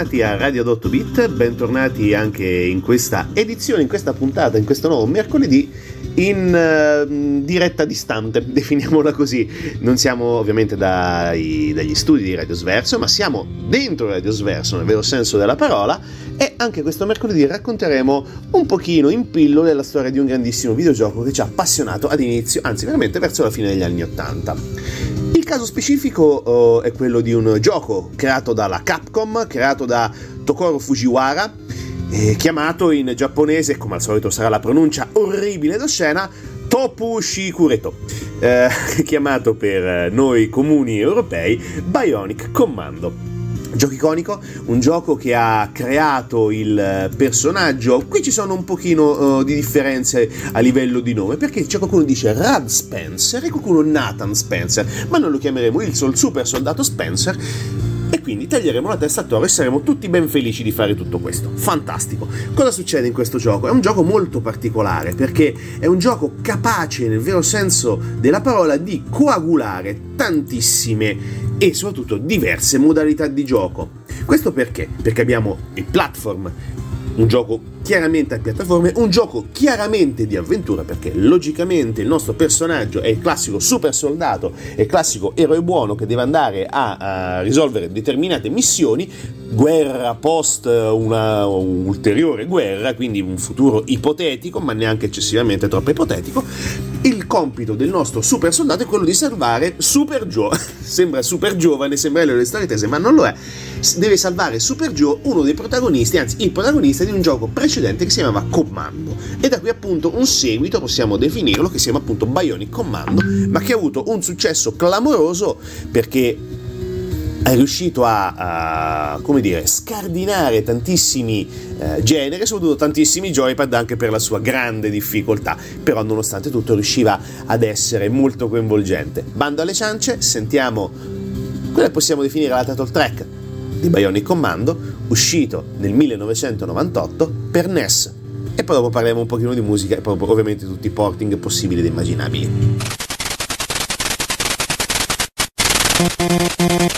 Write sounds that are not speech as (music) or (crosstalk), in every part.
bentornati a Radio 8 Bit, bentornati anche in questa edizione, in questa puntata, in questo nuovo mercoledì in uh, diretta distante, (laughs) definiamola così. Non siamo ovviamente dai, dagli studi di Radio Sverso, ma siamo dentro Radio Sverso nel vero senso della parola e anche questo mercoledì racconteremo un pochino in pillole la storia di un grandissimo videogioco che ci ha appassionato ad inizio, anzi veramente verso la fine degli anni 80 caso specifico uh, è quello di un gioco creato dalla Capcom, creato da Tokoro Fujiwara, eh, chiamato in giapponese, come al solito sarà la pronuncia orribile ed oscena, Topu Shikureto, eh, (laughs) chiamato per noi comuni europei Bionic Commando. Gioco iconico, un gioco che ha creato il personaggio. Qui ci sono un pochino uh, di differenze a livello di nome, perché c'è qualcuno dice Rad Spencer e qualcuno Nathan Spencer, ma noi lo chiameremo il sol super soldato Spencer. E quindi taglieremo la testa a toro e saremo tutti ben felici di fare tutto questo. Fantastico. Cosa succede in questo gioco? È un gioco molto particolare perché è un gioco capace, nel vero senso della parola, di coagulare tantissime e soprattutto diverse modalità di gioco. Questo perché? Perché abbiamo il platform, un gioco chiaramente a piattaforme, un gioco chiaramente di avventura perché logicamente il nostro personaggio è il classico super soldato, è il classico eroe buono che deve andare a, a risolvere determinate missioni, guerra post una ulteriore guerra, quindi un futuro ipotetico ma neanche eccessivamente troppo ipotetico. Il compito del nostro super soldato è quello di salvare Super Joe. (laughs) sembra super giovane, sembra le storie tese, ma non lo è. Deve salvare Super Joe, uno dei protagonisti, anzi il protagonista di un gioco precedente precedente che si chiamava Commando e da qui appunto un seguito possiamo definirlo che si chiama appunto Bionic Commando ma che ha avuto un successo clamoroso perché è riuscito a, a come dire, scardinare tantissimi eh, generi, soprattutto tantissimi joypad anche per la sua grande difficoltà, però nonostante tutto riusciva ad essere molto coinvolgente. Bando alle ciance, sentiamo quella che possiamo definire la title track di Bionic Commando, uscito nel 1998 per NES. E poi dopo parleremo un pochino di musica e poi ovviamente tutti i porting possibili ed immaginabili.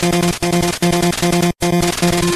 Thank you.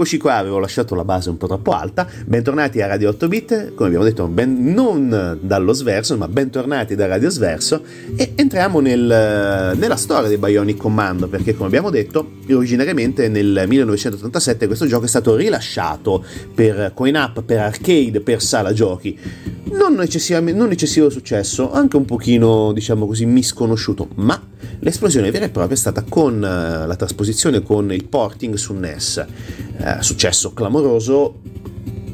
Rieccoci qua, avevo lasciato la base un po' troppo alta. Bentornati a Radio 8 Bit, come abbiamo detto, ben, non dallo sverso, ma bentornati da Radio Sverso. E entriamo nel, nella storia dei Bionic Commando, perché come abbiamo detto, originariamente nel 1987 questo gioco è stato rilasciato per coin-up, per arcade, per sala giochi. Non, non eccessivo successo, anche un pochino, diciamo così, misconosciuto, ma l'esplosione vera e propria è stata con uh, la trasposizione, con il porting su NES. Uh, successo clamoroso,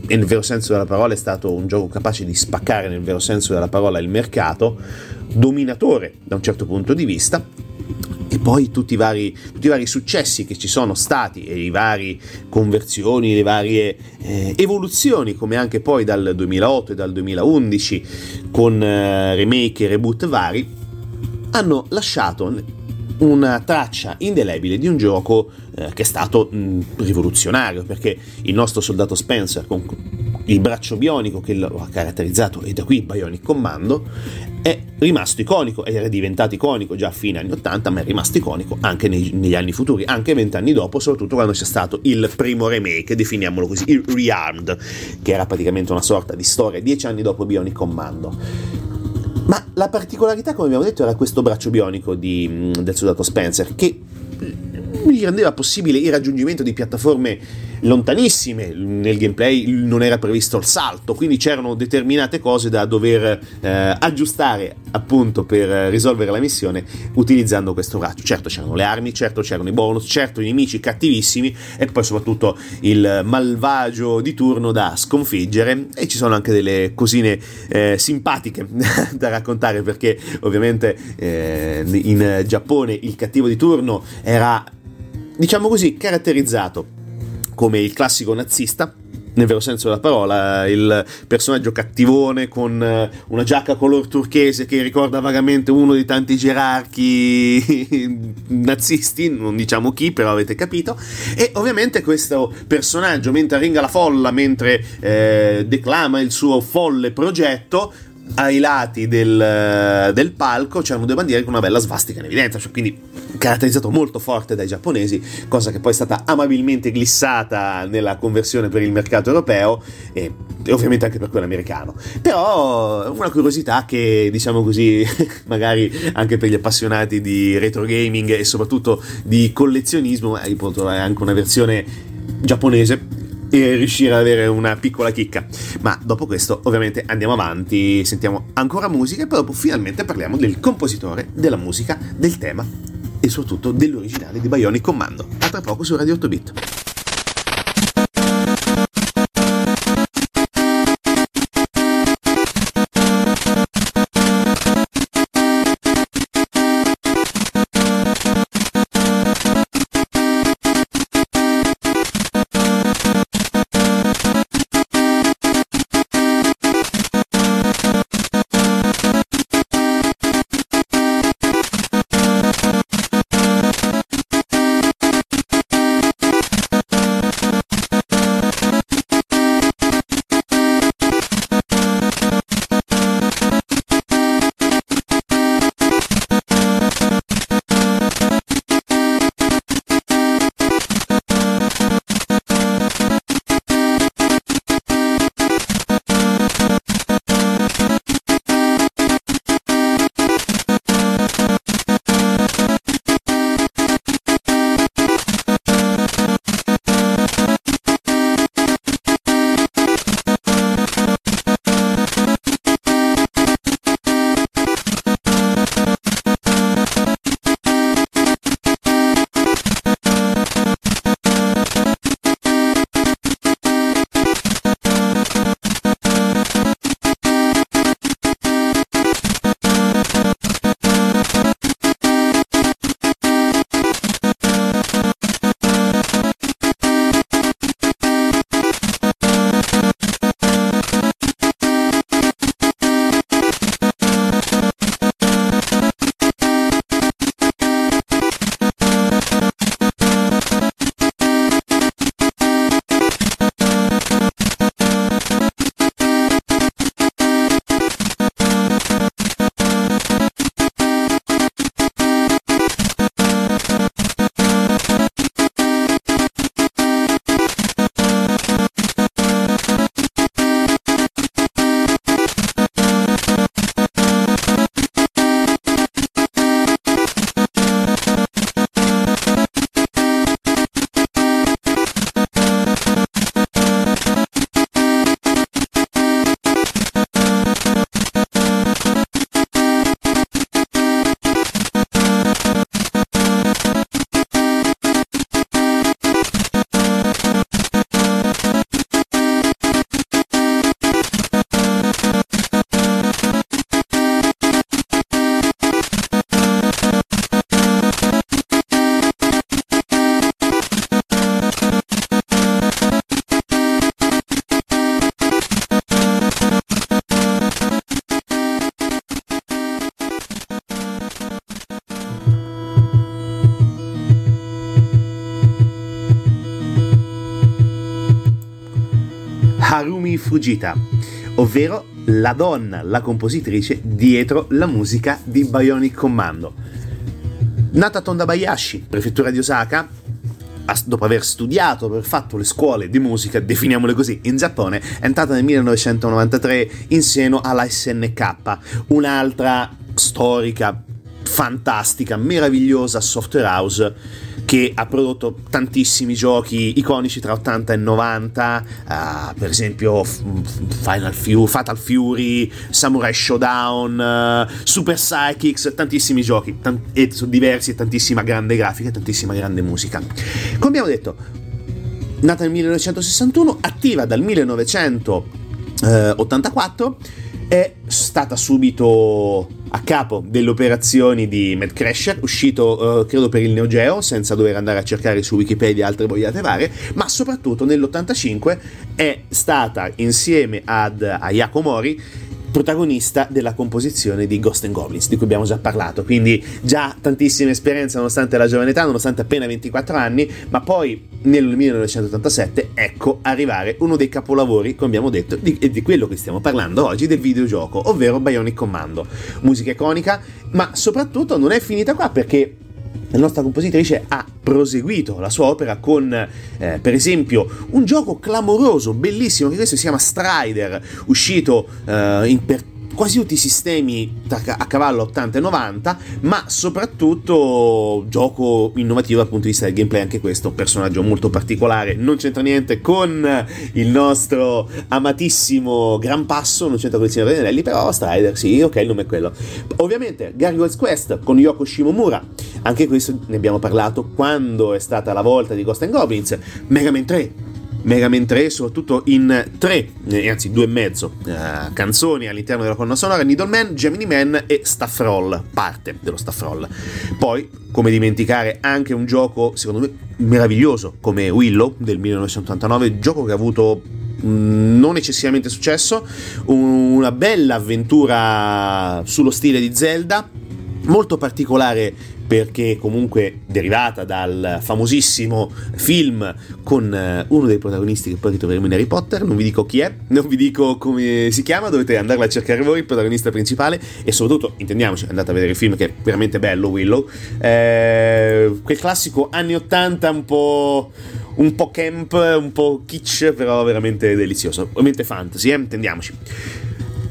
nel vero senso della parola è stato un gioco capace di spaccare nel vero senso della parola il mercato, dominatore da un certo punto di vista, e poi tutti i, vari, tutti i vari, successi che ci sono stati e le varie conversioni, le varie eh, evoluzioni, come anche poi dal 2008 e dal 2011 con eh, remake e reboot vari, hanno lasciato una traccia indelebile di un gioco eh, che è stato mh, rivoluzionario, perché il nostro soldato Spencer con il braccio bionico che lo ha caratterizzato e da qui Bionic Commando è rimasto iconico ed era diventato iconico già a fine anni 80 ma è rimasto iconico anche nei, negli anni futuri anche vent'anni dopo soprattutto quando c'è stato il primo remake definiamolo così il Rearmed che era praticamente una sorta di storia dieci anni dopo Bionic Commando ma la particolarità, come abbiamo detto, era questo braccio bionico di, mm, del soldato Spencer, che gli rendeva possibile il raggiungimento di piattaforme lontanissime, nel gameplay non era previsto il salto, quindi c'erano determinate cose da dover eh, aggiustare appunto per risolvere la missione utilizzando questo braccio. Certo c'erano le armi, certo c'erano i bonus, certo i nemici cattivissimi e poi soprattutto il malvagio di turno da sconfiggere e ci sono anche delle cosine eh, simpatiche (laughs) da raccontare perché ovviamente eh, in Giappone il cattivo di turno era diciamo così caratterizzato come il classico nazista, nel vero senso della parola, il personaggio cattivone con eh, una giacca color turchese che ricorda vagamente uno dei tanti gerarchi (laughs) nazisti, non diciamo chi, però avete capito. E ovviamente questo personaggio, mentre ringa la folla, mentre eh, declama il suo folle progetto, ai lati del, del, palco c'erano due bandiere con una bella svastica in evidenza, cioè quindi caratterizzato molto forte dai giapponesi, cosa che poi è stata amabilmente glissata nella conversione per il mercato europeo e, e ovviamente anche per quello americano. Però una curiosità che, diciamo così, (laughs) magari anche per gli appassionati di retro gaming e soprattutto di collezionismo, hai potuto trovare anche una versione giapponese e riuscire ad avere una piccola chicca. Ma dopo questo, ovviamente, andiamo avanti, sentiamo ancora musica e poi dopo finalmente parliamo del compositore, della musica, del tema e soprattutto dell'originale di Bionic Commando. A tra poco su Radio 8 Bit. Harumi Fujita, ovvero la donna, la compositrice dietro la musica di Bionic Commando. Nata a Tondabayashi, prefettura di Osaka, dopo aver studiato, aver fatto le scuole di musica, definiamole così, in Giappone, è entrata nel 1993 in seno alla SNK, un'altra storica, fantastica, meravigliosa software house che ha prodotto tantissimi giochi iconici tra 80 e 90, uh, eh, per esempio Final Fury, Fatal Fury, Samurai Showdown, uh, Super Psychics, tantissimi giochi, tant- e sono diversi, tantissima grande grafica, tantissima grande musica. Come abbiamo detto, nata nel 1961, attiva dal 1984, è stata subito a capo delle operazioni di Mad Crasher, uscito uh, credo per il Neo Geo, senza dover andare a cercare su Wikipedia altre boiate varie, ma soprattutto nell'85 è stata insieme ad Ayako Mori protagonista della composizione di Ghost and Goblins, di cui abbiamo già parlato, quindi già tantissima esperienza nonostante la giovane età, nonostante appena 24 anni, ma poi nel 1987 ecco arrivare uno dei capolavori, come abbiamo detto, di, di quello che stiamo parlando oggi, del videogioco, ovvero Bionic Commando. Musica iconica, ma soprattutto non è finita qua perché la nostra compositrice ha proseguito la sua opera con, eh, per esempio, un gioco clamoroso, bellissimo, che questo si chiama Strider, uscito eh, in per quasi tutti i sistemi a cavallo 80 e 90, ma soprattutto gioco innovativo dal punto di vista del gameplay, anche questo personaggio molto particolare, non c'entra niente con il nostro amatissimo Gran Passo, non c'entra con il Signore degli Anelli, però Strider, sì, ok, il nome è quello. Ovviamente Gargoyle's Quest con Yoko Shimomura, anche questo ne abbiamo parlato quando è stata la volta di Ghost and Goblins, Mega Man 3, Mega Man 3, soprattutto in tre, eh, anzi due e mezzo, uh, canzoni all'interno della colonna sonora, Needleman, Gemini Man e Staff Roll, parte dello Staff Roll. Poi, come dimenticare, anche un gioco, secondo me, meraviglioso, come Willow del 1989, gioco che ha avuto mm, non eccessivamente successo, una bella avventura sullo stile di Zelda, molto particolare perché comunque derivata dal famosissimo film con eh, uno dei protagonisti che poi ritroveremo in Harry Potter, non vi dico chi è, non vi dico come si chiama, dovete andarla a cercare voi, il protagonista principale e soprattutto, intendiamoci, andate a vedere il film che è veramente bello, Willow, eh, quel classico anni 80 un po' un po' camp, un po' kitsch, però veramente delizioso. Ovviamente fantasy, eh? intendiamoci.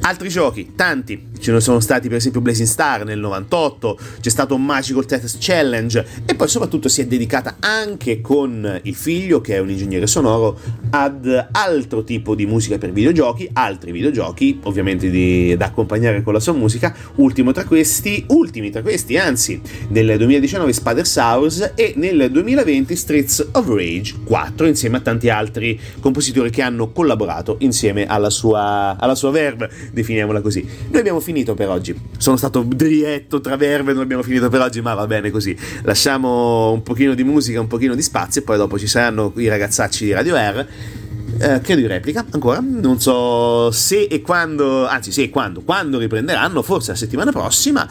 Altri giochi, tanti, ce ne sono stati per esempio Blazing Star nel 98, c'è stato un Magical Tetris Challenge e poi soprattutto si è dedicata anche con il figlio che è un ingegnere sonoro ad altro tipo di musica per videogiochi, altri videogiochi ovviamente di, da accompagnare con la sua musica, ultimo tra questi, ultimi tra questi anzi, nel 2019 Spider's House e nel 2020 Streets of Rage 4 insieme a tanti altri compositori che hanno collaborato insieme alla sua, alla sua verve definiamola così. Noi abbiamo finito per oggi. Sono stato drietto tra verve, non abbiamo finito per oggi, ma va bene così. Lasciamo un pochino di musica, un pochino di spazio e poi dopo ci saranno i ragazzacci di Radio Air. Eh, credo in replica ancora. Non so se e quando, anzi, se e quando, quando riprenderanno, forse la settimana prossima.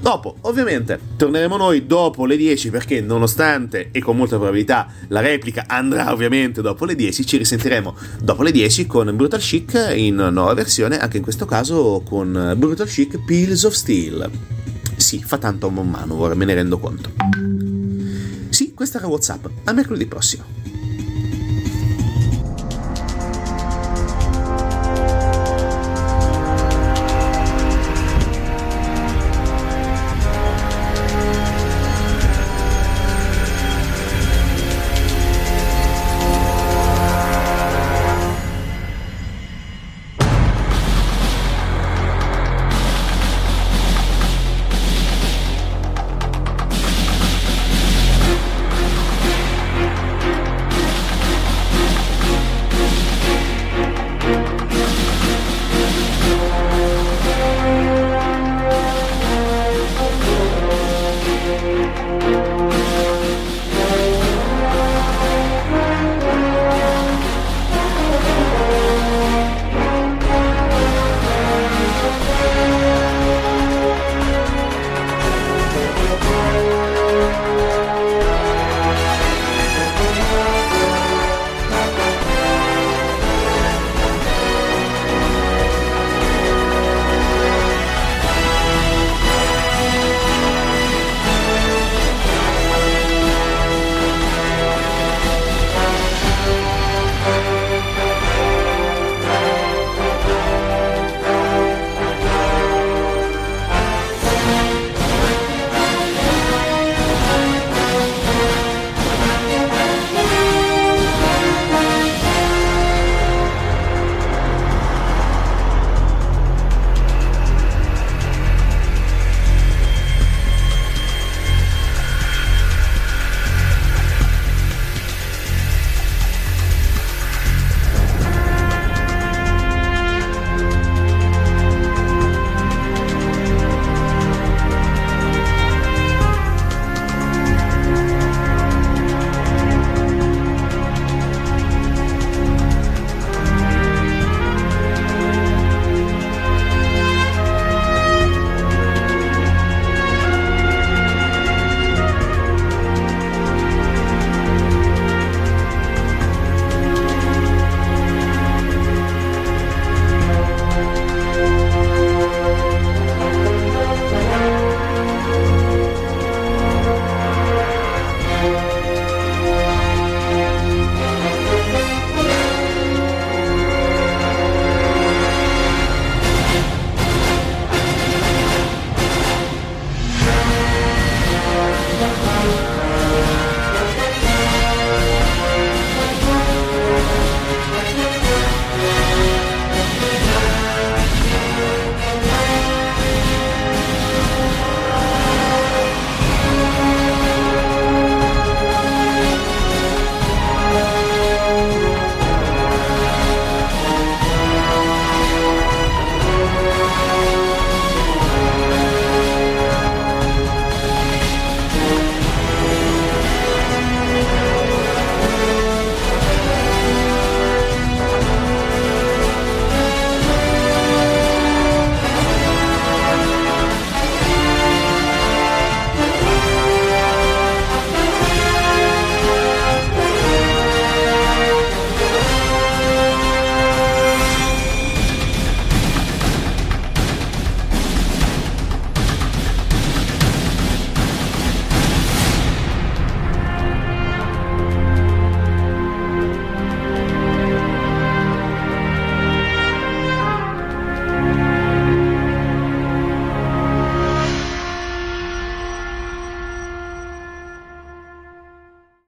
Dopo, ovviamente, torneremo noi dopo le 10 perché nonostante e con molta probabilità la replica andrà ovviamente dopo le 10, ci risentiremo dopo le 10 con Brutal Chic in nuova versione, anche in questo caso con Brutal Chic Pills of Steel. Sì, fa tanto a man mano, ora me ne rendo conto. Sì, questa era WhatsApp. A mercoledì prossimo.